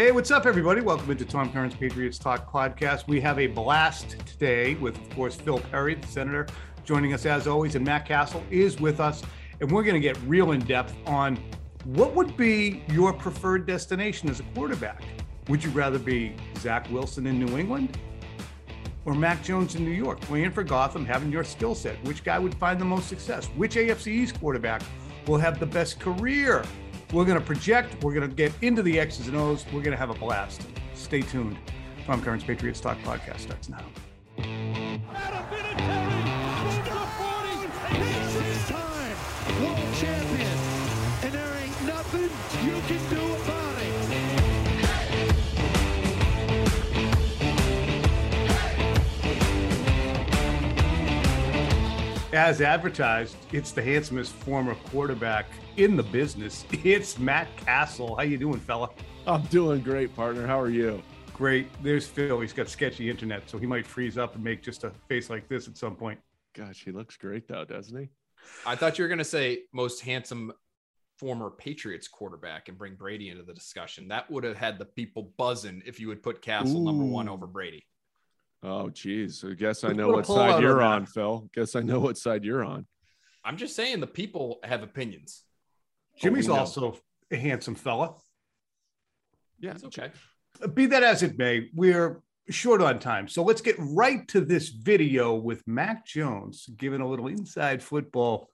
Hey, what's up, everybody? Welcome into Tom Curran's Patriots Talk podcast. We have a blast today with, of course, Phil Perry, the senator, joining us as always, and Matt Cassel is with us. And we're going to get real in depth on what would be your preferred destination as a quarterback. Would you rather be Zach Wilson in New England or Mac Jones in New York, playing for Gotham, having your skill set? Which guy would find the most success? Which AFC East quarterback will have the best career? We're going to project. We're going to get into the X's and O's. We're going to have a blast. Stay tuned. Tom Curran's Patriots Talk podcast starts now. As advertised, it's the handsomest former quarterback in the business. It's Matt Cassel. How you doing, fella? I'm doing great, partner. How are you? Great. There's Phil. He's got sketchy internet, so he might freeze up and make just a face like this at some point. Gosh, he looks great though, doesn't he? I thought you were going to say most handsome former Patriots quarterback and bring Brady into the discussion. That would have had the people buzzing if you would put Cassel number one over Brady. Oh, geez. I guess I Let's know what side you're that. on, Phil. Guess I know what side you're on. I'm just saying the people have opinions. Jimmy's oh, we know. also a handsome fella. Yeah, It's okay. Be that as it may, we're short on time. So let's get right to this video with Mac Jones giving a little inside football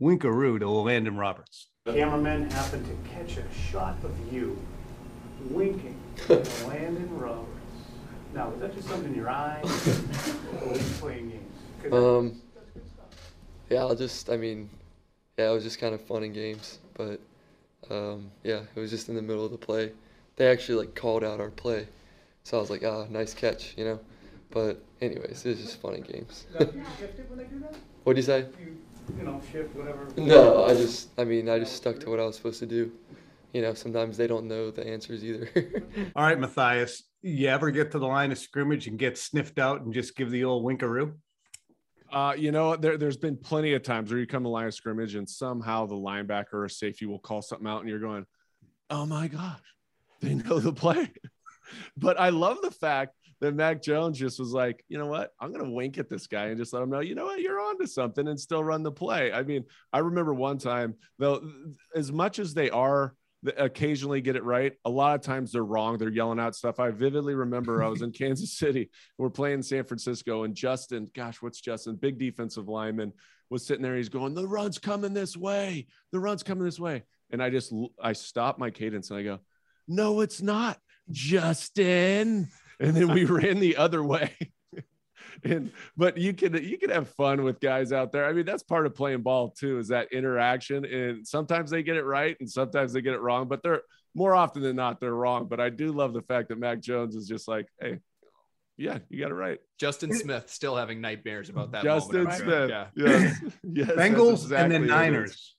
winkaroo to Landon Roberts. Cameraman happened to catch a shot of you winking to Landon Roberts. Now, was that just something in your eyes? or were you playing games? 'Cause Um, yeah, I'll just, I mean, yeah, it was just kind of fun in games, but um, yeah, it was just in the middle of the play. They actually like called out our play, so I was like, ah, nice catch, you know. But anyways, it was just fun in games. Now, do you shift it when they do that? What'd you say? You, you know, shift whatever. No, I just, I mean, I just stuck to what I was supposed to do. You know, sometimes they don't know the answers either. All right, Matthias, you ever get to the line of scrimmage and get sniffed out and just give the old winkaroo? Uh, you know, there, there's been plenty of times where you come to line of scrimmage and somehow the linebacker or safety will call something out and you're going, oh my gosh, they know the play. but I love the fact that Mac Jones just was like, you know what? I'm going to wink at this guy and just let him know, you know what? You're on to something and still run the play. I mean, I remember one time, though, as much as they are occasionally get it right, a lot of times they're wrong. They're yelling out stuff. I vividly remember I was in Kansas City. We're playing San Francisco, and Justin, gosh, what's Justin? Big defensive lineman was sitting there. He's going, the run's coming this way. The run's coming this way. And I just, I stop my cadence and I go, no, it's not, Justin. And then we ran the other way. and but you can you can have fun with guys out there. I mean, that's part of playing ball too, is that interaction. And sometimes they get it right and sometimes they get it wrong, but they're more often than not, they're wrong. But I do love the fact that Mac Jones is just like, hey, yeah, you got it right. Justin Smith still having nightmares about that. Justin moment. Smith. Yeah. Yes. yes. Bengals exactly and then what it is. Niners.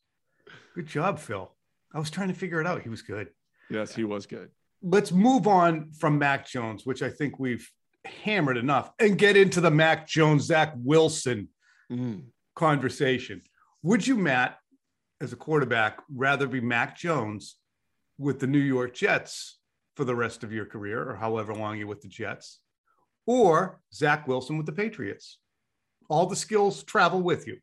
Good job, Phil. I was trying to figure it out. He was good. Yes, he was good. Let's move on from Mac Jones, which I think we've hammered enough, and get into the Mac Jones, Zach Wilson Mm. conversation. Would you, Matt, as a quarterback, rather be Mac Jones with the New York Jets for the rest of your career or however long you're with the Jets, or Zach Wilson with the Patriots? All the skills travel with you.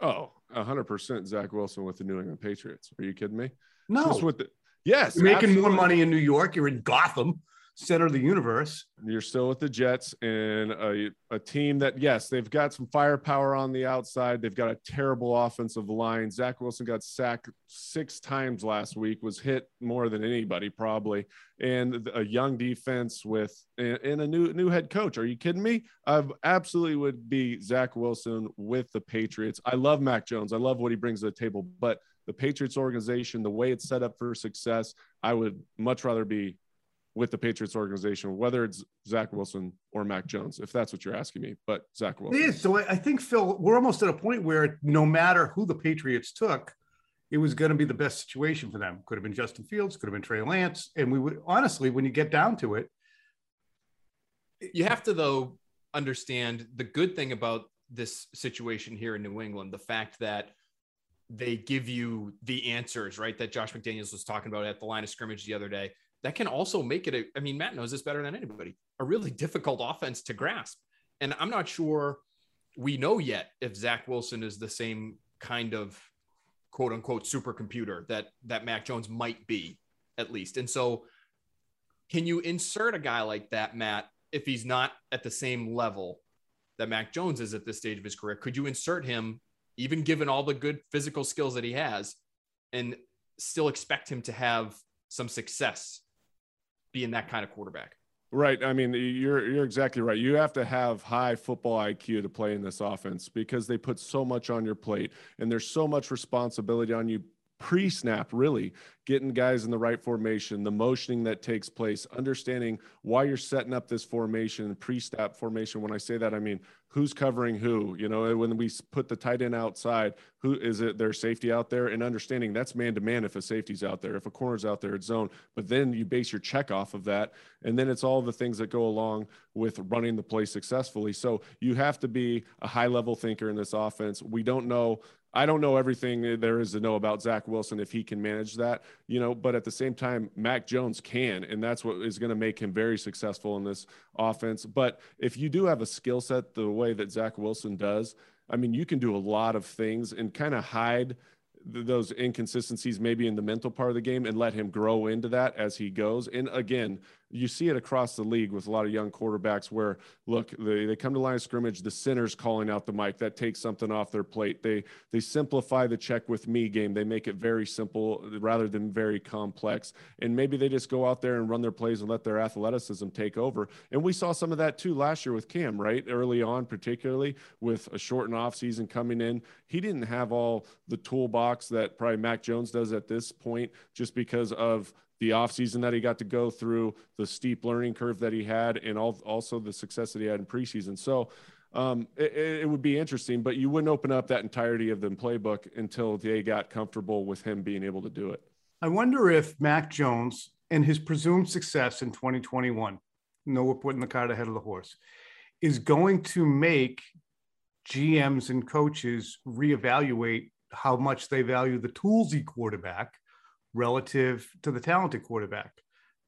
Oh, 100% Zach Wilson with the New England Patriots. Are you kidding me? No, Just with the yes, you're making more money in New York. You're in Gotham, center of the universe. You're still with the Jets and a, a team that, yes, they've got some firepower on the outside. They've got a terrible offensive line. Zach Wilson got sacked six times last week, was hit more than anybody probably, and a young defense with and a new new head coach. Are you kidding me? I absolutely would be Zach Wilson with the Patriots. I love Mac Jones. I love what he brings to the table, but the Patriots organization, the way it's set up for success, I would much rather be with the Patriots organization, whether it's Zach Wilson or Mac Jones, if that's what you're asking me. But Zach Wilson. It is. So I think Phil, we're almost at a point where no matter who the Patriots took, it was going to be the best situation for them. Could have been Justin Fields, could have been Trey Lance, and we would honestly, when you get down to it, you have to though understand the good thing about this situation here in New England, the fact that they give you the answers, right? That Josh McDaniels was talking about at the line of scrimmage the other day. That can also make it a, I mean, Matt knows this better than anybody, a really difficult offense to grasp. And I'm not sure we know yet if Zach Wilson is the same kind of quote unquote supercomputer that that Mac Jones might be, at least. And so can you insert a guy like that, Matt, if he's not at the same level that Mac Jones is at this stage of his career? Could you insert him, even given all the good physical skills that he has, and still expect him to have some success being that kind of quarterback? Right. I mean, you're you're exactly right. You have to have high football IQ to play in this offense because they put so much on your plate and there's so much responsibility on you pre snap, really getting guys in the right formation, the motioning that takes place, understanding why you're setting up this formation, pre snap formation. When I say that, I mean who's covering who. You know, when we put the tight end outside, who is it their safety out there and understanding that's man to man if a safety's out there, if a corner's out there, it's zone. But then you base your check off of that. And then it's all the things that go along with running the play successfully. So you have to be a high level thinker in this offense. We don't know I don't know everything there is to know about Zach Wilson if he can manage that, you know, but at the same time, Mac Jones can, and that's what is going to make him very successful in this offense. But if you do have a skill set the way that Zach Wilson does, I mean, you can do a lot of things and kind of hide – those inconsistencies maybe in the mental part of the game and let him grow into that as he goes. And again, you see it across the league with a lot of young quarterbacks where look, they, they come to line of scrimmage, the center's calling out the mic, that takes something off their plate. They they simplify the check with me game. They make it very simple rather than very complex. And maybe they just go out there and run their plays and let their athleticism take over. And we saw some of that too last year with Cam, right? Early on, particularly with a shortened off season coming in. He didn't have all the toolbox that probably Mac Jones does at this point just because of the offseason that he got to go through, the steep learning curve that he had, and all, also the success that he had in preseason. So um, it, it, would be interesting, but you wouldn't open up that entirety of the playbook until they got comfortable with him being able to do it. I wonder if Mac Jones and his presumed success in 2021, no, we're putting the cart ahead of the horse, is going to make GMs and coaches reevaluate how much they value the toolsy quarterback relative to the talented quarterback.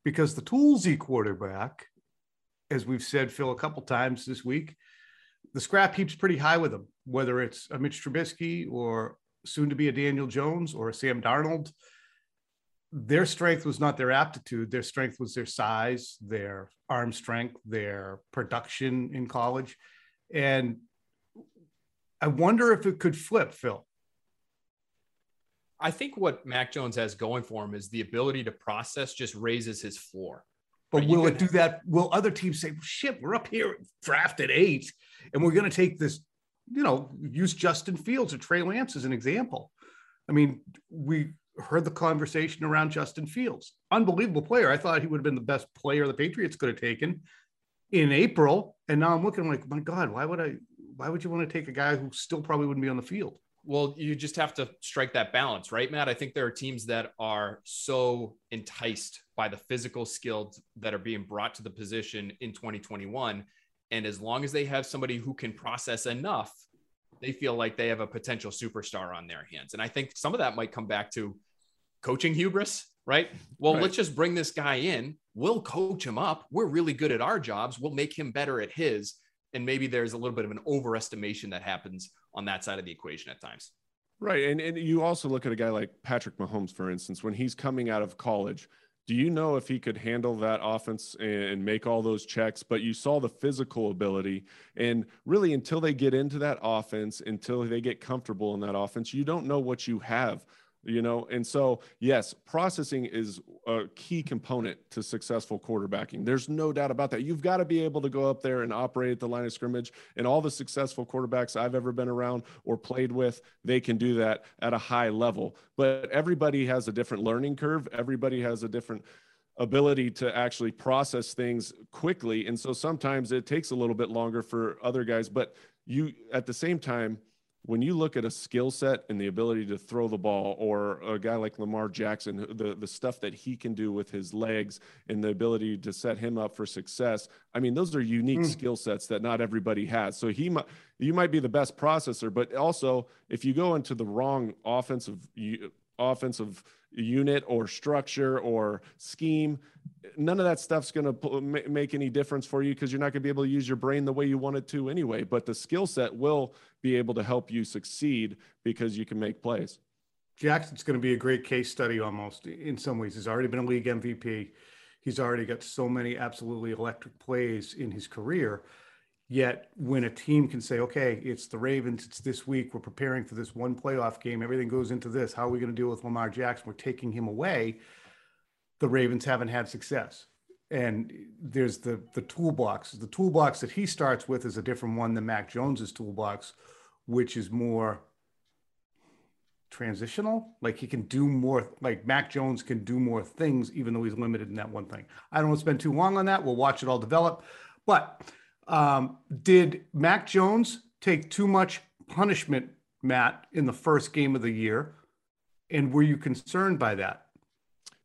Because the toolsy quarterback, as we've said, Phil, a couple times this week, the scrap heap's pretty high with them, whether it's a Mitch Trubisky or soon to be a Daniel Jones or a Sam Darnold. Their strength was not their aptitude. Their strength was their size, their arm strength, their production in college. And I wonder if it could flip, Phil. I think what Mac Jones has going for him is the ability to process just raises his floor. But right? will it do that? Will other teams say, shit, we're up here drafted eight and we're going to take this, you know, use Justin Fields or Trey Lance as an example? I mean, we heard the conversation around Justin Fields. Unbelievable player. I thought he would have been the best player the Patriots could have taken in April. And now I'm looking I'm like, my God, why would I, why would you want to take a guy who still probably wouldn't be on the field? Well, you just have to strike that balance, right, Matt? I think there are teams that are so enticed by the physical skills that are being brought to the position in 2021. And as long as they have somebody who can process enough, they feel like they have a potential superstar on their hands. And I think some of that might come back to coaching hubris, right? Well, right. let's just bring this guy in. We'll coach him up. We're really good at our jobs. We'll make him better at his. And maybe there's a little bit of an overestimation that happens on that side of the equation at times. Right. And, and you also look at a guy like Patrick Mahomes, for instance, when he's coming out of college. Do you know if he could handle that offense and make all those checks? But you saw the physical ability. And really, until they get into that offense, until they get comfortable in that offense, you don't know what you have you know? And so yes processing is a key component to successful quarterbacking. There's no doubt about that. You've got to be able to go up there and operate at the line of scrimmage and all the successful quarterbacks i've ever been around or played with they can do that at a high level. But everybody has a different learning curve. Everybody has a different ability to actually process things quickly. And so sometimes it takes a little bit longer for other guys but you at the same time when you look at a skill set and the ability to throw the ball, or a guy like Lamar Jackson, the, the stuff that he can do with his legs and the ability to set him up for success, I mean, those are unique mm. skill sets that not everybody has. So he might, you might be the best processor, but also if you go into the wrong offensive offensive unit or structure or scheme none of that stuff's going to make any difference for you because you're not going to be able to use your brain the way you want it to anyway but the skill set will be able to help you succeed because you can make plays. Jackson's going to be a great case study almost in some ways. He's already been a league mvp he's already got so many absolutely electric plays in his career Yet when a team can say, okay, it's the Ravens, it's this week, we're preparing for this one playoff game, everything goes into this. How are we going to deal with Lamar Jackson? We're taking him away. The Ravens haven't had success. And there's the the toolbox. The toolbox that he starts with is a different one than Mac Jones's toolbox, which is more transitional. Like he can do more, like Mac Jones can do more things, even though he's limited in that one thing. I don't want to spend too long on that. We'll watch it all develop. But um, did Mac Jones take too much punishment, Matt, in the first game of the year? And were you concerned by that?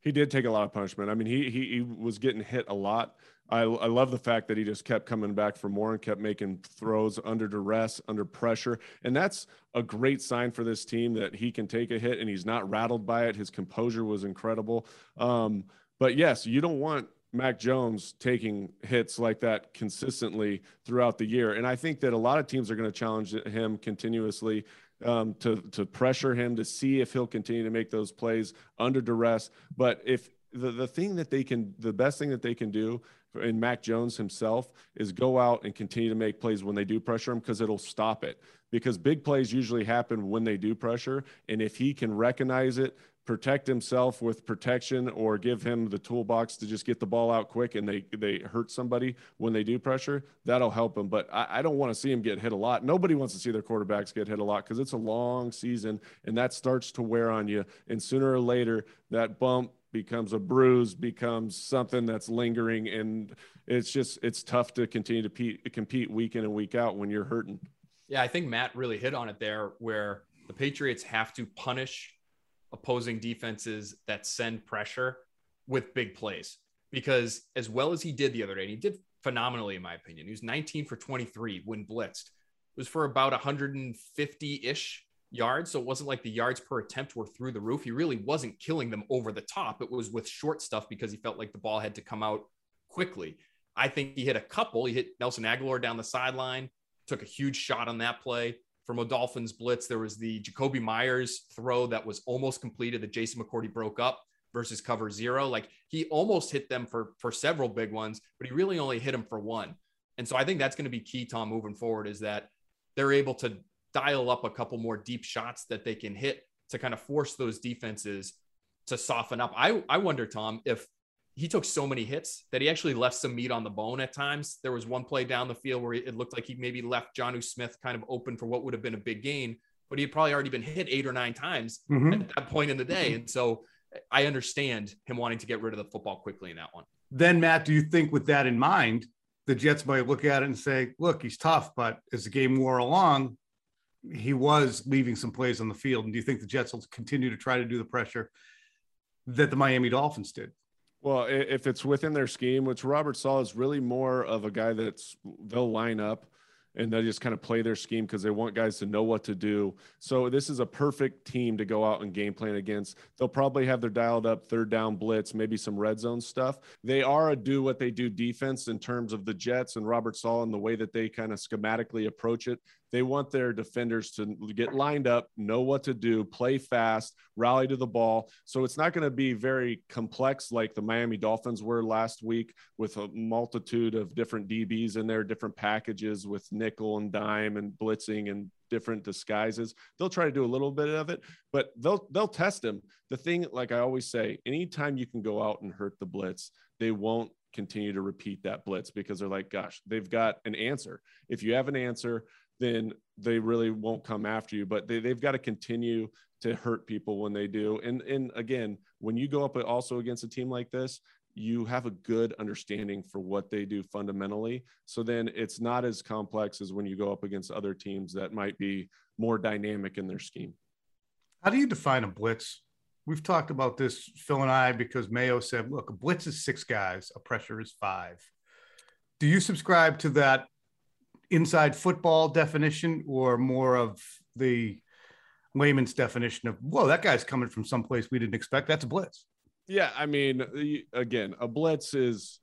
He did take a lot of punishment. I mean, he he, he was getting hit a lot. I, I love the fact that he just kept coming back for more and kept making throws under duress, under pressure. And that's a great sign for this team that he can take a hit and he's not rattled by it. His composure was incredible. Um, but yes, you don't want Mac Jones taking hits like that consistently throughout the year. And I think that a lot of teams are going to challenge him continuously um, to, to pressure him to see if he'll continue to make those plays under duress. But if the, the thing that they can, the best thing that they can do in Mac Jones himself is go out and continue to make plays when they do pressure him because it'll stop it. Because big plays usually happen when they do pressure. And if he can recognize it, protect himself with protection or give him the toolbox to just get the ball out quick and they they hurt somebody when they do pressure that'll help him. But i, I don't want to see him get hit a lot. Nobody wants to see their quarterbacks get hit a lot because it's a long season and that starts to wear on you. And sooner or later that bump becomes a bruise becomes something that's lingering and it's just it's tough to continue to pe- compete week in and week out when you're hurting. Yeah i think matt really hit on it there where the patriots have to punish opposing defenses that send pressure with big plays. Because as well as he did the other day, and he did phenomenally, in my opinion, he was 19 for 23 when blitzed. It was for about 150 ish yards. So it wasn't like the yards per attempt were through the roof. He really wasn't killing them over the top. It was with short stuff because he felt like the ball had to come out quickly. I think he hit a couple. He hit Nelson Agholor down the sideline, took a huge shot on that play from a Dolphins blitz. There was the Jakobi Meyers throw that was almost completed that Jason McCourty broke up versus cover zero. Like he almost hit them for for several big ones, but he really only hit him for one. And so I think that's going to be key, Tom, moving forward, is that they're able to dial up a couple more deep shots that they can hit to kind of force those defenses to soften up. I I wonder, Tom, if he took so many hits that he actually left some meat on the bone at times. There was one play down the field where it looked like he maybe left Jonnu Smith kind of open for what would have been a big gain, but he had probably already been hit eight or nine times mm-hmm. at that point in the day. And so I understand him wanting to get rid of the football quickly in that one. Then, Matt, do you think with that in mind, the Jets might look at it and say, look, he's tough, but as the game wore along, he was leaving some plays on the field. And do you think the Jets will continue to try to do the pressure that the Miami Dolphins did? Well, if it's within their scheme, which Robert Saleh is really more of a guy that's they'll line up and they just kind of play their scheme because they want guys to know what to do. So this is a perfect team to go out and game plan against. They'll probably have their dialed up third down blitz, maybe some red zone stuff. They are a do what they do defense in terms of the Jets and Robert Saleh and the way that they kind of schematically approach it. They want their defenders to get lined up, know what to do, play fast, rally to the ball. So it's not going to be very complex like the Miami Dolphins were last week with a multitude of different DBs in there, different packages with nickel and dime and blitzing and different disguises. They'll try to do a little bit of it, but they'll they'll test him. The thing, like I always say, anytime you can go out and hurt the blitz, they won't continue to repeat that blitz because they're like, gosh, they've got an answer. If you have an answer, then they really won't come after you. But they, they've got to continue to hurt people when they do. And and again, when you go up also against a team like this, you have a good understanding for what they do fundamentally. So then it's not as complex as when you go up against other teams that might be more dynamic in their scheme. How do you define a blitz? We've talked about this, Phil and I, because Mayo said, look, a blitz is six guys, a pressure is five. Do you subscribe to that inside football definition or more of the layman's definition of, whoa, that guy's coming from someplace we didn't expect? That's a blitz. Yeah, I mean, again, a blitz is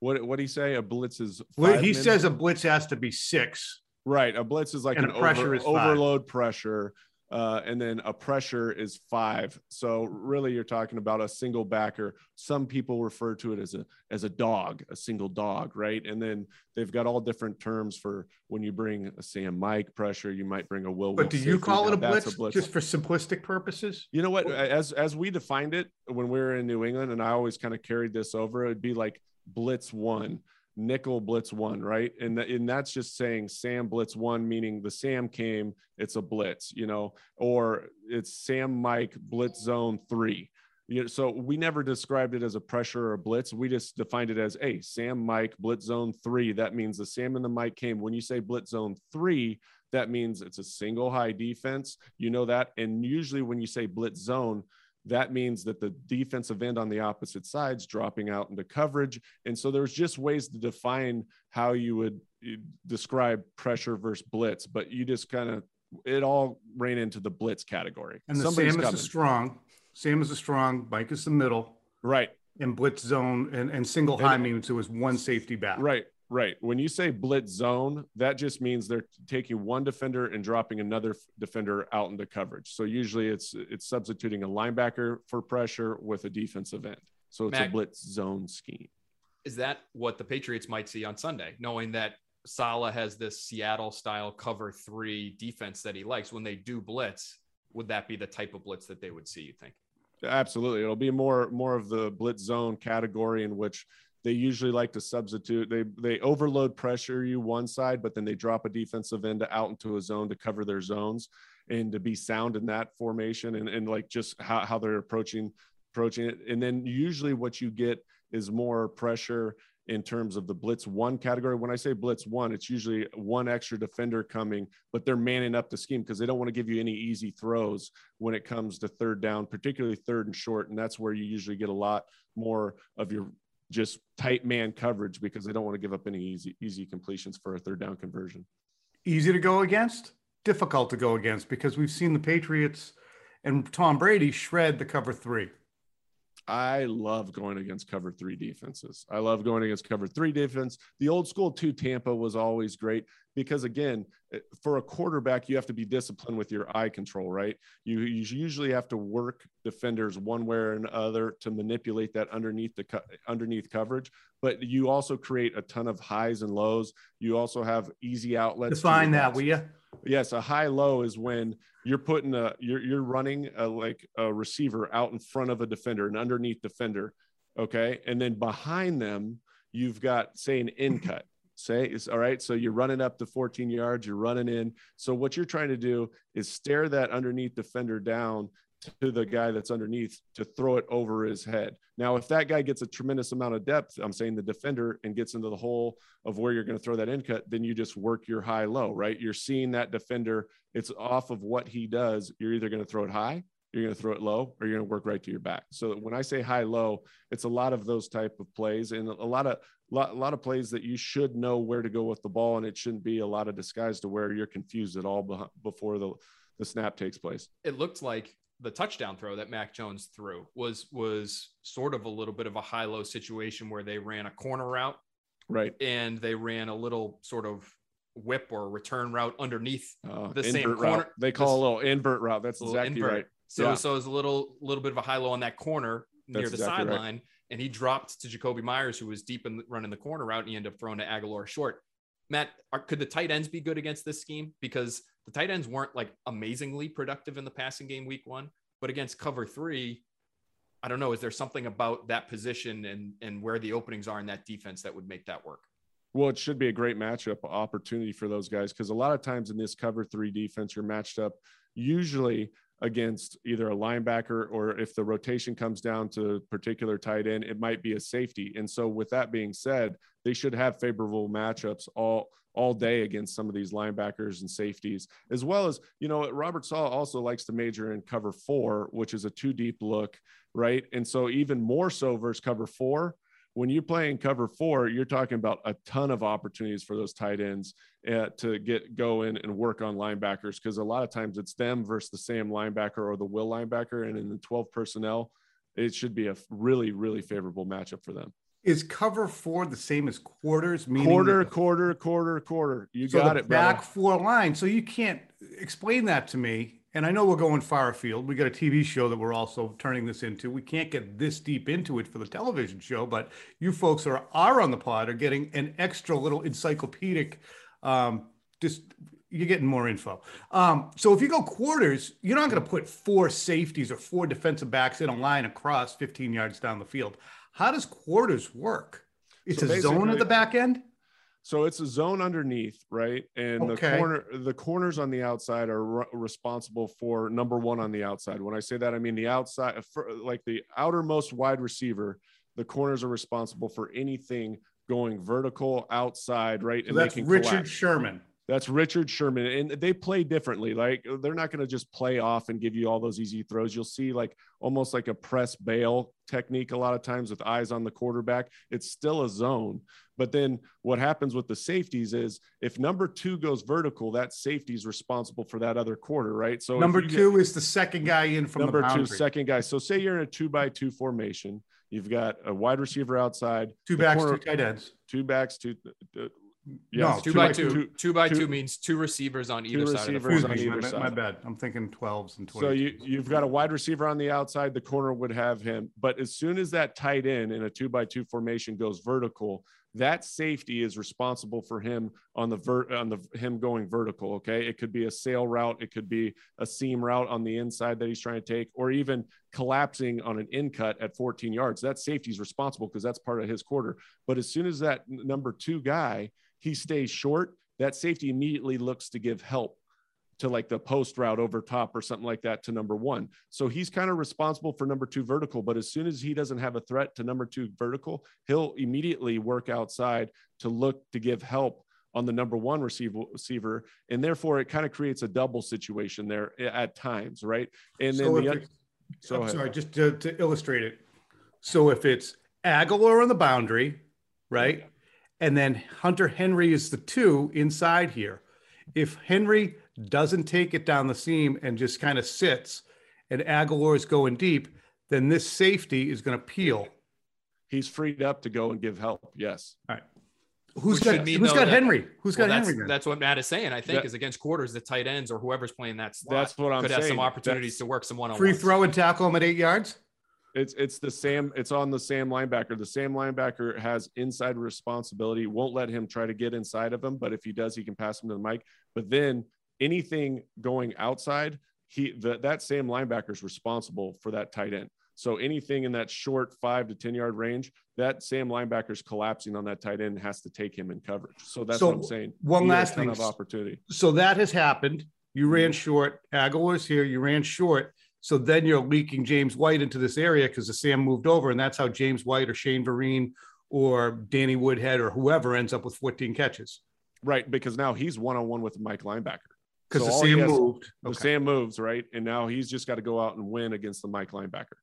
what? What do you say? A blitz is. Well, he says a blitz has to be six. Right, a blitz is like and an pressure over, overload pressure, uh, and then a pressure is five. So really, you're talking about a single backer. Some people refer to it as a as a dog, a single dog, right? And then they've got all different terms for when you bring a Sam Mike pressure. You might bring a Will. But do you call it a that's blitz, just for simplistic purposes? You know what? As as we defined it when we were in New England, and I always kind of carried this over, it'd be like blitz one, nickel blitz one, right? And th- and that's just saying Sam blitz one, meaning the Sam came, it's a blitz, you know, or it's Sam Mike blitz zone three. You know, so we never described it as a pressure or a blitz. We just defined it as, hey, Sam Mike blitz zone three. That means the Sam and the Mike came. When you say blitz zone three, that means it's a single high defense. You know that. And usually when you say blitz zone, that means that the defensive end on the opposite side's dropping out into coverage. And so there's just ways to define how you would describe pressure versus blitz, but you just kind of it all ran into the blitz category. And the Somebody's Sam is coming. the strong, Sam is the strong, Mike is the middle, right, and blitz zone and, and single high means it was one safety back. right, right. When you say blitz zone, that just means they're taking one defender and dropping another defender out into coverage. So usually it's it's substituting a linebacker for pressure with a defensive end. So it's Mac- a blitz zone scheme. Is that what the Patriots might see on Sunday, knowing that Saleh has this Seattle style cover three defense that he likes? When they do blitz, would that be the type of blitz that they would see? You think? Absolutely. It'll be more more of the blitz zone category in which they usually like to substitute. They they overload pressure you one side, but then they drop a defensive end out into a zone to cover their zones and to be sound in that formation and, and like just how, how they're approaching approaching it. And then usually what you get is more pressure in terms of the blitz one category. When I say blitz one, it's usually one extra defender coming, but they're manning up the scheme because they don't want to give you any easy throws when it comes to third down, particularly third and short. And that's where you usually get a lot more of your just tight man coverage because they don't want to give up any easy easy completions for a third down conversion. Easy to go against, difficult to go against because we've seen the Patriots and Tom Brady shred the cover three. I love going against cover three defenses. I love going against cover three defense. The old school two Tampa was always great because again, eh, for a quarterback, you have to be disciplined with your eye control, right? You, you usually have to work defenders one way or another to manipulate that underneath the co- underneath coverage. But you also create a ton of highs and lows. You also have easy outlets. Define that, will you? Yes, a high low is when you're putting a you're you're running a, like a receiver out in front of a defender, an underneath defender, okay, and then behind them you've got say an in cut. Say it's all right. So you're running up to 14 yards, you're running in. So what you're trying to do is stare that underneath defender down to the guy that's underneath to throw it over his head. Now, if that guy gets a tremendous amount of depth, I'm saying the defender and gets into the hole of where you're going to throw that in cut, then you just work your high low, right? You're seeing that defender, it's off of what he does. You're either going to throw it high, you're going to throw it low, or you're going to work right to your back. So when I say high low, it's a lot of those type of plays and a lot of lot, a lot of plays that you should know where to go with the ball, and it shouldn't be a lot of disguise to where you're confused at all before the the snap takes place. It looked like the touchdown throw that Mac Jones threw was was sort of a little bit of a high low situation where they ran a corner route Right. and they ran a little sort of whip or return route underneath Uh, the same invert corner. route. They call this- a little invert route. That's exactly invert. right. So Yeah. so it's a little little bit of a high low on that corner near That's the exactly right. sideline, and he dropped to Jakobi Meyers, who was deep in the, running the corner route, and he ended up throwing to Agholor short. Matt, are, could the tight ends be good against this scheme? Because the tight ends weren't like amazingly productive in the passing game week one, but against cover three, I don't know. Is there something about that position and and where the openings are in that defense that would make that work? Well, it should be a great matchup opportunity for those guys because a lot of times in this cover three defense, you're matched up usually against either a linebacker or if the rotation comes down to particular tight end, it might be a safety. And so, with that being said, they should have favorable matchups all all day against some of these linebackers and safeties, as well as you know Robert Saleh also likes to major in cover four, which is a two deep look, right? And so even more so versus cover four when you're playing cover four, you're talking about a ton of opportunities for those tight ends uh, to get go in and work on linebackers because a lot of times it's them versus the Sam linebacker or the Will linebacker, and in the 12 personnel, it should be a really really favorable matchup for them. Is cover four the same as quarters? Meaning Quarter, that- quarter, quarter, quarter. You so got it, brother. back four line. So you can't explain that to me. And I know we're going far afield. We got a TV show that we're also turning this into. We can't get this deep into it for the television show, but you folks are are on the pod are getting an extra little encyclopedic. Um, just you're getting more info. Um, so if you go quarters, you're not going to put four safeties or four defensive backs in a line across 15 yards down the field. How does quarters work? It's So a zone at the back end. So it's a zone underneath, right? And Okay. the corner, the corners on the outside are re- responsible for number one on the outside. When I say that, I mean the outside, uh, for, like the outermost wide receiver. The corners are responsible for anything going vertical outside, right? So that's can Richard collapse. Sherman. That's Richard Sherman, and they play differently. Like they're not going to just play off and give you all those easy throws. You'll see like almost like a press bail technique a lot of times with eyes on the quarterback. It's still a zone, but then what happens with the safeties is if number two goes vertical, that safety is responsible for that other quarter, right? So Number you get- two is the second guy in from number the two, second guy. So say you're in a two by two formation. You've got a wide receiver outside, Two backs, corner- two tight ends. two backs, two. Uh, No, Two, two by by two by two- two means two receivers on two either side of the receivers on either my, my bad. I'm thinking 12s and 20s. So you you've got a wide receiver on the outside, the corner would have him. But as soon as that tight end in a two by two formation goes vertical, that safety is responsible for him on the vert on the him going vertical. Okay. It could be a sail route, it could be a seam route on the inside that he's trying to take, or even collapsing on an in cut at 14 yards. That safety is responsible because that's part of his quarter. But as soon as that number two guy he stays short, that safety immediately looks to give help to like the post route over top or something like that to number one. So he's kind of responsible for number two vertical. But as soon as he doesn't have a threat to number two vertical, he'll immediately work outside to look to give help on the number one receiver. And therefore, it kind of creates a double situation there eh, at times, right? And then So the, if so I'm sorry, just to, to illustrate it. So if it's Agholor on the boundary, right? And then Hunter Henry is the two inside here. If Henry doesn't take it down the seam and just kind of sits and Agholor is going deep, then this safety is going to peel. he's freed up to go and give help. Yes. All right. Who's Which got, should mean, who's though, got that- Henry? Who's Well, got that's, Henry? then? that's what Matt is saying. I think That- is against quarters, the tight ends or whoever's playing that slot That's what I'm could have some opportunities That's- to work some one-on-one Free throw and tackle him at eight yards. It's it's the Sam. It's on the Sam linebacker. The Sam linebacker has inside responsibility. Won't let him try to get inside of him, but if he does, he can pass him to the mic. But then anything going outside, he the, that same linebacker is responsible for that tight end. So anything in that short five to ten yard range, that Sam linebacker is collapsing on that tight end has to take him in coverage. So that's So what I'm saying. one He last thing. of opportunity. So that has happened. You ran Mm-hmm. short. Agholor's here. You ran short. So then you're leaking James White into this area because the Sam moved over, and that's how James White or Shane Vereen or Danny Woodhead or whoever ends up with 14 catches Right, because now he's one on one with Mike linebacker. Because So the all Sam has- moved. The Okay. Sam moves, right? And now he's just got to go out and win against the Mike linebacker.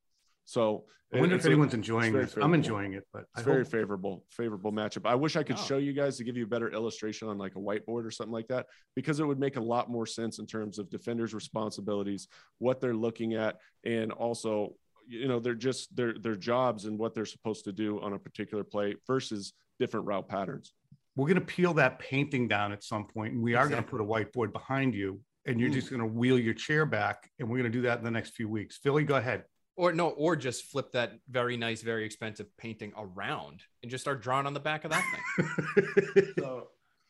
So I wonder it's if a- anyone's enjoying very this. I'm enjoying it, but I It's very hope, favorable, favorable matchup. I wish I could Oh. show you guys to give you a better illustration on like a whiteboard or something like that, because it would make a lot more sense in terms of defenders' responsibilities, what they're looking at, and also, you know, they're just their their jobs and what they're supposed to do on a particular play versus different route patterns. We're going to peel that painting down at some point, and we are going to put a whiteboard behind you, and you're Mm. just going to wheel your chair back, and we're going to do that in the next few weeks. Philly, go ahead. Or no, or just flip that very nice, very expensive painting around and just start drawing on the back of that thing. So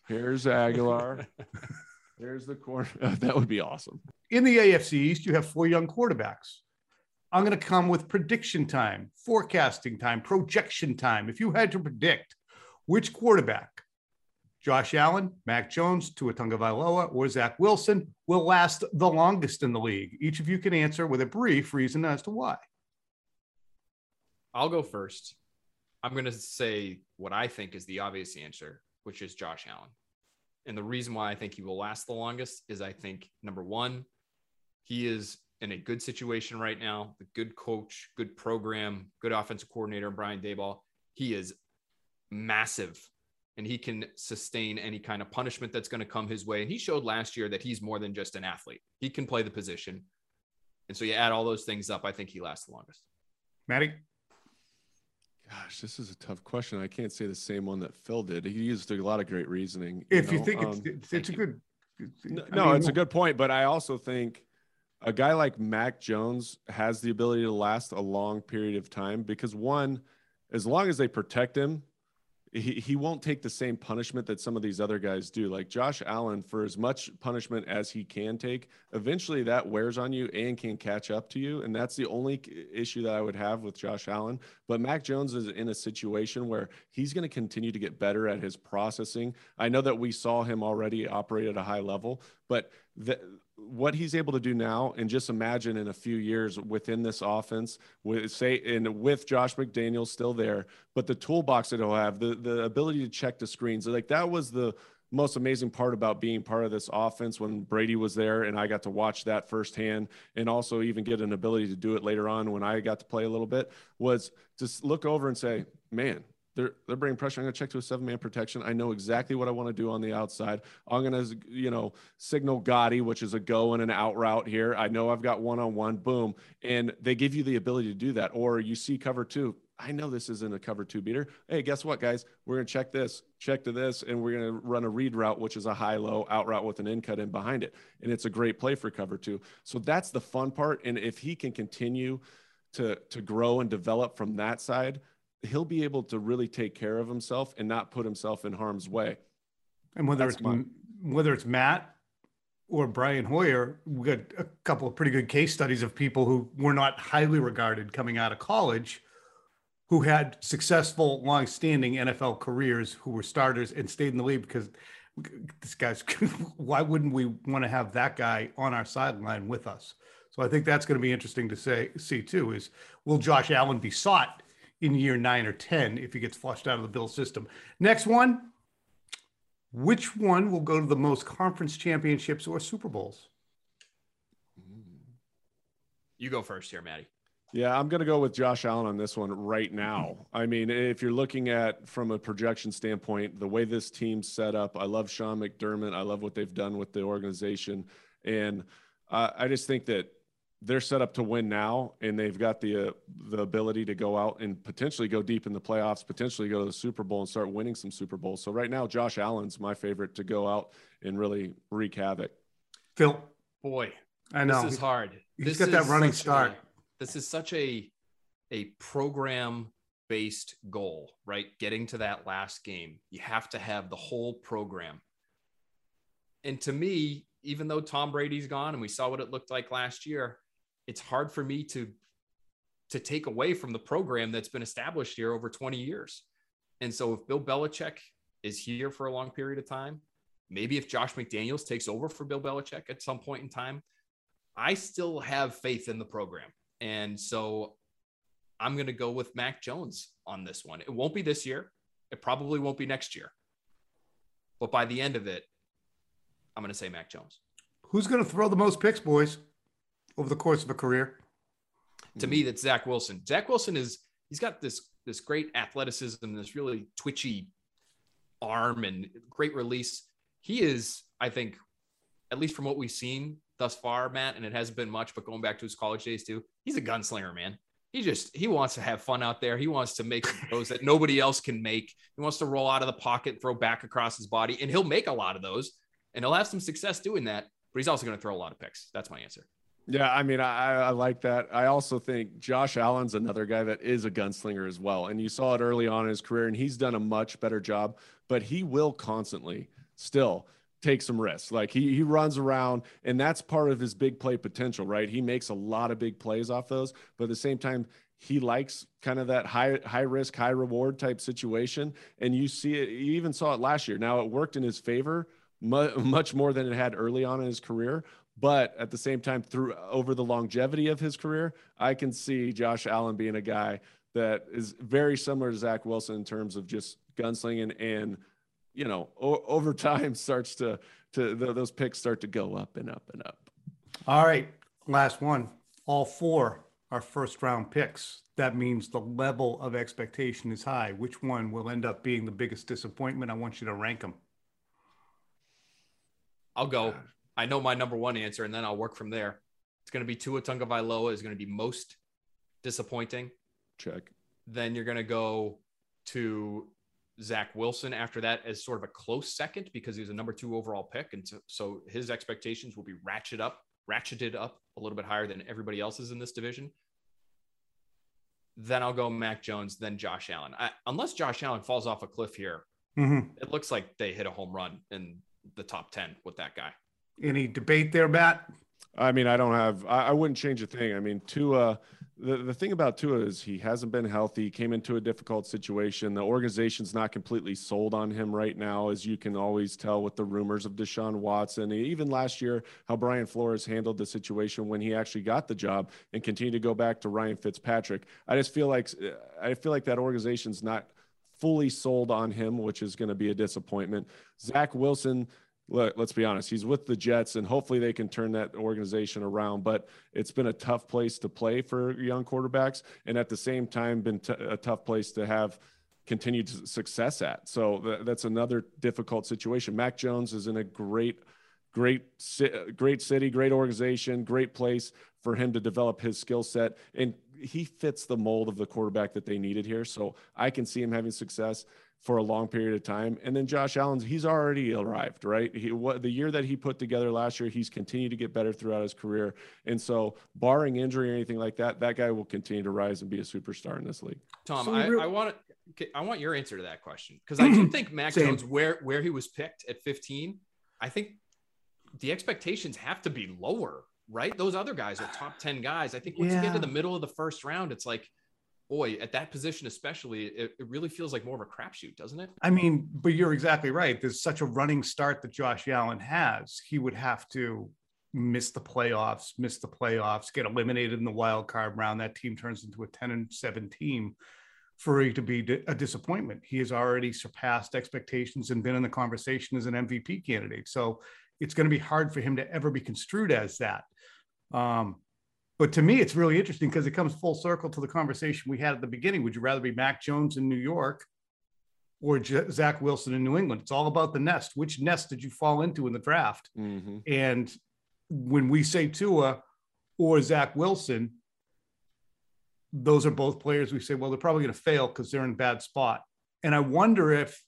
here's Agholor. Here's the corner. that would be awesome. in the AFC East, you have four young quarterbacks. I'm going to come with prediction time, forecasting time, projection time. If you had to predict which quarterback, Josh Allen, Mac Jones, Tua Tagovailoa, or Zach Wilson, will last the longest in the league, each of you can answer with a brief reason as to why. I'll go first. I'm going to say what I think is the obvious answer, which is Josh Allen. And the reason why I think he will last the longest is I think number one, he is in a good situation right now, the good coach, good program, good offensive coordinator, Brian Daboll. He is massive and he can sustain any kind of punishment that's going to come his way. And he showed last year that he's more than just an athlete. He can play the position. And so you add all those things up, I think he lasts the longest. Matty? Gosh, this is a tough question. I can't say the same one that Phil did. He used a lot of great reasoning. If you know? think Um, it's, it's, a good. No, I no, mean, it's a good point, but I also think a guy like Mac Jones has the ability to last a long period of time because one, as long as they protect him, he, he won't take the same punishment that some of these other guys do. Like Josh Allen, for as much punishment as he can take, eventually that wears on you and can catch up to you. And that's the only issue that I would have with Josh Allen. But Mac Jones is in a situation where he's going to continue to get better at his processing. I know that we saw him already operate at a high level, but the, what he's able to do now, and just imagine in a few years within this offense, with say, and with Josh McDaniel still there, but the toolbox that he'll have, the the ability to check the screens, like that was the most amazing part about being part of this offense when Brady was there and I got to watch that firsthand and also even get an ability to do it later on when I got to play a little bit was just look over and say, man, they're they're bringing pressure. I'm going to check to a seven man protection. I know exactly what I want to do on the outside. I'm going to you know signal Gotti, which is a go and an out route here. I know I've got one on one. Boom, and they give you the ability to do that. Or you see cover two. I know this isn't a cover two beater. Hey, guess what, guys? We're going to check this, check to this, and we're going to run a read route, which is a high low out route with an in cut in behind it. And it's a great play for cover two. So that's the fun part. And if he can continue to, to grow and develop from that side, he'll be able to really take care of himself and not put himself in harm's way. And whether That's it's mine. whether it's Matt or Brian Hoyer, we got a couple of pretty good case studies of people who were not highly regarded coming out of college, who had successful, long-standing NFL careers, who were starters and stayed in the league because this guy's. why wouldn't we want to have that guy on our sideline with us? So I think that's going to be interesting to say see too. Is will Josh Allen be sought in year nine or ten if he gets flushed out of the Bill system? Next one. Which one will go to the most conference championships or Super Bowls? You go first here, Maddie. Yeah, I'm going to go with Josh Allen on this one right now. I mean, if you're looking at from a projection standpoint, the way this team's set up, I love Sean McDermott. I love what they've done with the organization, and uh, I just think that they're set up to win now, and they've got the uh, the ability to go out and potentially go deep in the playoffs, potentially go to the Super Bowl and start winning some Super Bowls. So right now, Josh Allen's my favorite to go out and really wreak havoc. Phil, Boy, I know this is hard. he's This got that running start. a- this is such a a program based goal, right? Getting to that last game, you have to have the whole program. And to me, even though Tom Brady's gone and we saw what it looked like last year, it's hard for me to to take away from the program that's been established here over 20 years. And so if Bill Belichick is here for a long period of time, maybe if Josh McDaniels takes over for Bill Belichick at some point in time, I still have faith in the program. And so I'm going to go with Mac Jones on this one. It won't be this year. It probably won't be next year. But by the end of it, I'm going to say Mac Jones. Who's going to throw the most picks, boys, over the course of a career? To me, that's Zach Wilson. Zach Wilson is he's got this this great athleticism, this really twitchy arm and great release. He is, I think, at least from what we've seen thus far, Matt, and it hasn't been much, but going back to his college days too, he's a gunslinger, man. he just he wants to have fun out there. He wants to make throws that nobody else can make. He wants to roll out of the pocket, throw back across his body, and he'll make a lot of those, and he'll have some success doing that. But he's also going to throw a lot of picks. That's my answer. Yeah, I mean, I, I like that. I also think Josh Allen's another guy that is a gunslinger as well. And you saw it early on in his career, and he's done a much better job, but he will constantly still take some risks. Like he he runs around, and that's part of his big play potential, right? He makes a lot of big plays off those, but at the same time, he likes kind of that high high risk, high reward type situation. And you see it, you even saw it last year. Now it worked in his favor much more than it had early on in his career. But at the same time, through over the longevity of his career, I can see Josh Allen being a guy that is very similar to Zach Wilson in terms of just gunslinging and, you know, o- over time starts to to the, those picks start to go up and up and up. All right, last one. All four are first round picks. That means the level of expectation is high. Which one will end up being the biggest disappointment? I want you to rank them. I'll go. I know my number one answer, and then I'll work from there. It's going to be Tua Tagovailoa is going to be most disappointing. Check. Then you're going to go to Zach Wilson after that as sort of a close second because he was a number two overall pick, and so, his expectations will be ratcheted up, ratcheted up a little bit higher than everybody else's in this division. Then I'll go Mac Jones, then Josh Allen. I, unless Josh Allen falls off a cliff here, mm-hmm. it looks like they hit a home run in the top 10 with that guy. Any debate there, Matt? I mean, I don't have, I, I wouldn't change a thing. I mean, Tua, the, the thing about Tua is he hasn't been healthy, he came into a difficult situation. The organization's not completely sold on him right now, as you can always tell with the rumors of Deshaun Watson. Even last year, how Brian Flores handled the situation when he actually got the job and continued to go back to Ryan Fitzpatrick. I just feel like, I feel like that organization's not fully sold on him, which is going to be a disappointment. Zach Wilson, let, us be honest, he's with the Jets, and hopefully they can turn that organization around. But it's been a tough place to play for young quarterbacks, and at the same time, been t- a tough place to have continued success at. So th- that's another difficult situation. Mac Jones is in a great, great, great city, great organization, great place for him to develop his skill set, and he fits the mold of the quarterback that they needed here. So I can see him having success for a long period of time. And then Josh Allen's he's already arrived, right? He what the year that he put together last year, he's continued to get better throughout his career. And so, barring injury or anything like that, that guy will continue to rise and be a superstar in this league. Tom, so I, re- I want I want your answer to that question because I do think Mac Jones where where he was picked at 15, I think the expectations have to be lower, right? Those other guys are top 10 guys. I think once yeah. you get to the middle of the first round, it's like boy, at that position especially, it, it really feels like more of a crapshoot, doesn't it? I mean, but you're exactly right. There's such a running start that Josh Allen has. He would have to miss the playoffs, miss the playoffs, get eliminated in the wild card round. That team turns into a 10 and 7 team for it to be a disappointment. He has already surpassed expectations and been in the conversation as an MVP candidate. So it's going to be hard for him to ever be construed as that. Um, but to me, it's really interesting because it comes full circle to the conversation we had at the beginning. Would you rather be Mac Jones in New York or J- Zach Wilson in New England? It's all about the nest. Which nest did you fall into in the draft? Mm-hmm. And when we say Tua or Zach Wilson, those are both players we say, well, they're probably going to fail because they're in a bad spot. And I wonder if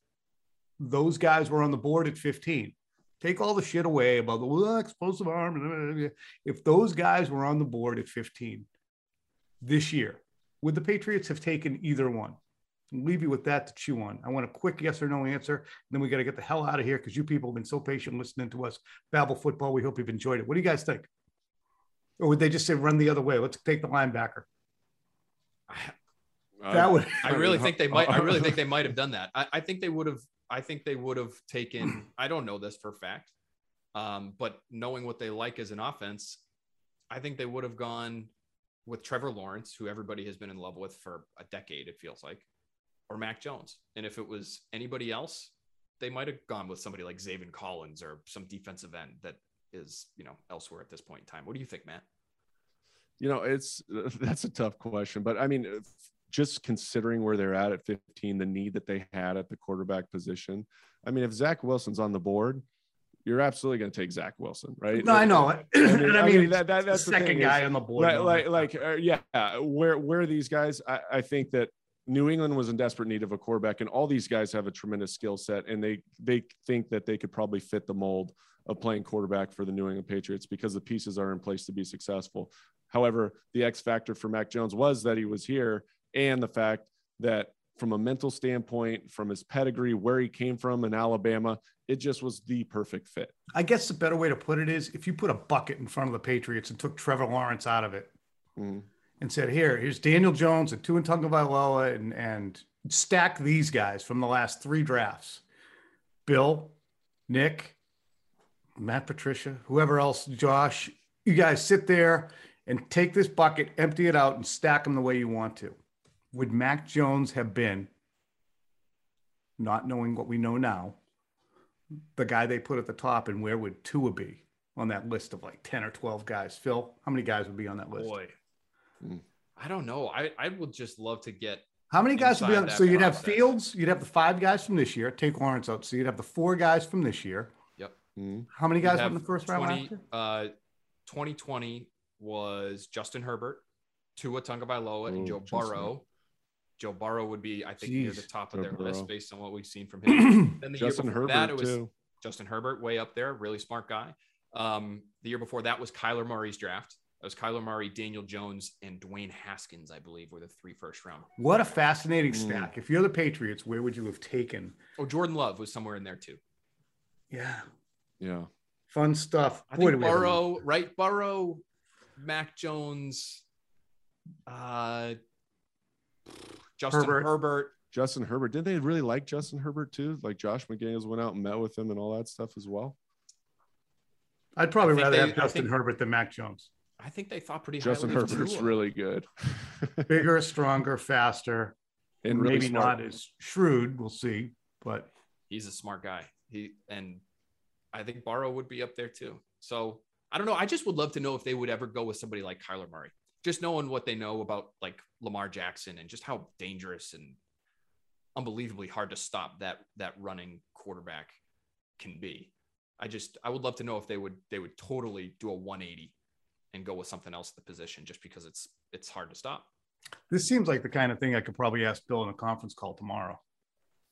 those guys were on the board at 15 Take all the shit away about the well, ah, explosive arm. If those guys were on the board at 15 this year, would the Patriots have taken either one? I'll leave you with that to chew on. I want a quick yes or no answer. Then we got to get the hell out of here because you people have been so patient listening to us babble football. We hope you've enjoyed it. What do you guys think? Or would they just say run the other way? Let's take the linebacker. that uh, would. I really think they might. I really think they might have done that. I, I think they would have I think they would have taken, I don't know this for fact, um, but knowing what they like as an offense, I think they would have gone with Trevor Lawrence, who everybody has been in love with for a decade, it feels like, or Mac Jones. And if it was anybody else, they might have gone with somebody like Zaven Collins or some defensive end that is, you know, elsewhere at this point in time. What do you think, Matt? You know, it's that's a tough question, but I mean, just considering where they're at at 15, the need that they had at the quarterback position. I mean, if Zach Wilson's on the board, you're absolutely going to take Zach Wilson, right? No, I know. I mean, And I mean, that- that- that's the second guy is, on the board. like like, like uh, yeah where where are these guys I, I think that new england was in desperate need of a quarterback and all these guys have a tremendous skill set and they they think that they could probably fit the mold of playing quarterback for the new england patriots because the pieces are in place to be successful however the x factor for mac jones was that he was here and the fact that from a mental standpoint from his pedigree where he came from in alabama it just was the perfect fit I guess the better way to put it is if you put a bucket in front of the Patriots and took Trevor Lawrence out of it Mhm. and said, "Here, here's Daniel Jones and Tua Tagovailoa and and stack these guys from the last three drafts: Bill, Nick, Matt Patricia, whoever else, Josh. You guys sit there and take this bucket, empty it out, and stack them the way you want to. Would Mac Jones have been, not knowing what we know now, the guy they put at the top, and where would Tua be on that list of like ten or twelve guys? Phil, how many guys would be on that list? Boy. Mm. I don't know. I, I would just love to get How many guys would be on? So you'd have. Fields, you'd have the five guys from this year. Take Lawrence out, so you'd have the four guys from this year. Mhm. How many guys have went in the first round 20, last year? Uh, 2020 was Justin Herbert, Tua Tagovailoa, and Joe Justin. Burrow. Joe Burrow would be, I think, near the top of Joe their Burrow. list based on what we've seen from him. then the justin year before herbert that, it was too Justin Herbert, way up there, really smart guy. Um, the year before that was Kyler Murray's draft. That was Kyler Murray, Daniel Jones, and Dwayne Haskins, I believe, were the three first round. What a fascinating Mm. stack. If you're the Patriots, where would you have taken? Oh, Jordan Love was somewhere in there too. Yeah, yeah fun stuff. I Boy, think do have Burrow, right? Burrow, Mac Jones, uh, Justin Herbert. Herbert. Justin Herbert. Didn't they really like Justin Herbert too? Like Josh McDaniels went out and met with him and all that stuff as well. I'd probably rather they- have Justin think- Herbert than Mac Jones. I think they thought pretty Justin highly of Herbert's Tua. really good. Bigger, stronger, faster, and really maybe smart. not as shrewd. We'll see, but He's a smart guy. He and I think Burrow would be up there too. So I don't know. I just would love to know if they would ever go with somebody like Kyler Murray. Just knowing what they know about like Lamar Jackson and just how dangerous and unbelievably hard to stop that that running quarterback can be. I just I would love to know if they would they would totally do a 180 and go with something else at the position just because it's it's hard to stop. this seems like the kind of thing I could probably ask Bill in a conference call tomorrow.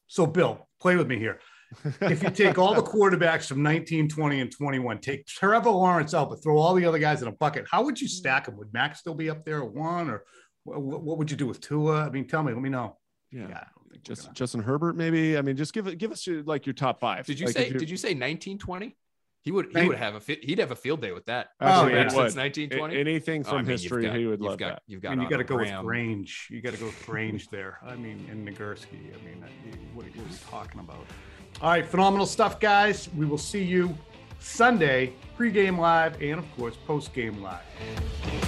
So, Bill, play with me here. If you take all the quarterbacks from 19, 20, and 21, take Trevor Lawrence out, but throw all the other guys in a bucket, how would you stack them? Would Max still be up there at one, or wh- wh- what would you do with Tua? I mean, tell me, let me know. yeah. I don't think we're Just gonna- Justin Herbert, maybe. I mean, just give it, give us your, like your top five. Did you Like, say if you- did you say 1920? He would he would have a fi- he'd have a field day with that. Actually, Oh, he yeah. Since 1920? A- Anything Oh, I from mean, history, got- he would you've love got, that. You've I got mean, you got to Otto go with Grange. You got to go with Grange there. I mean, in Nagurski. I mean, what are, what are you talking about? All right, phenomenal stuff, guys. We will see you Sunday, pregame live, and of course, postgame live.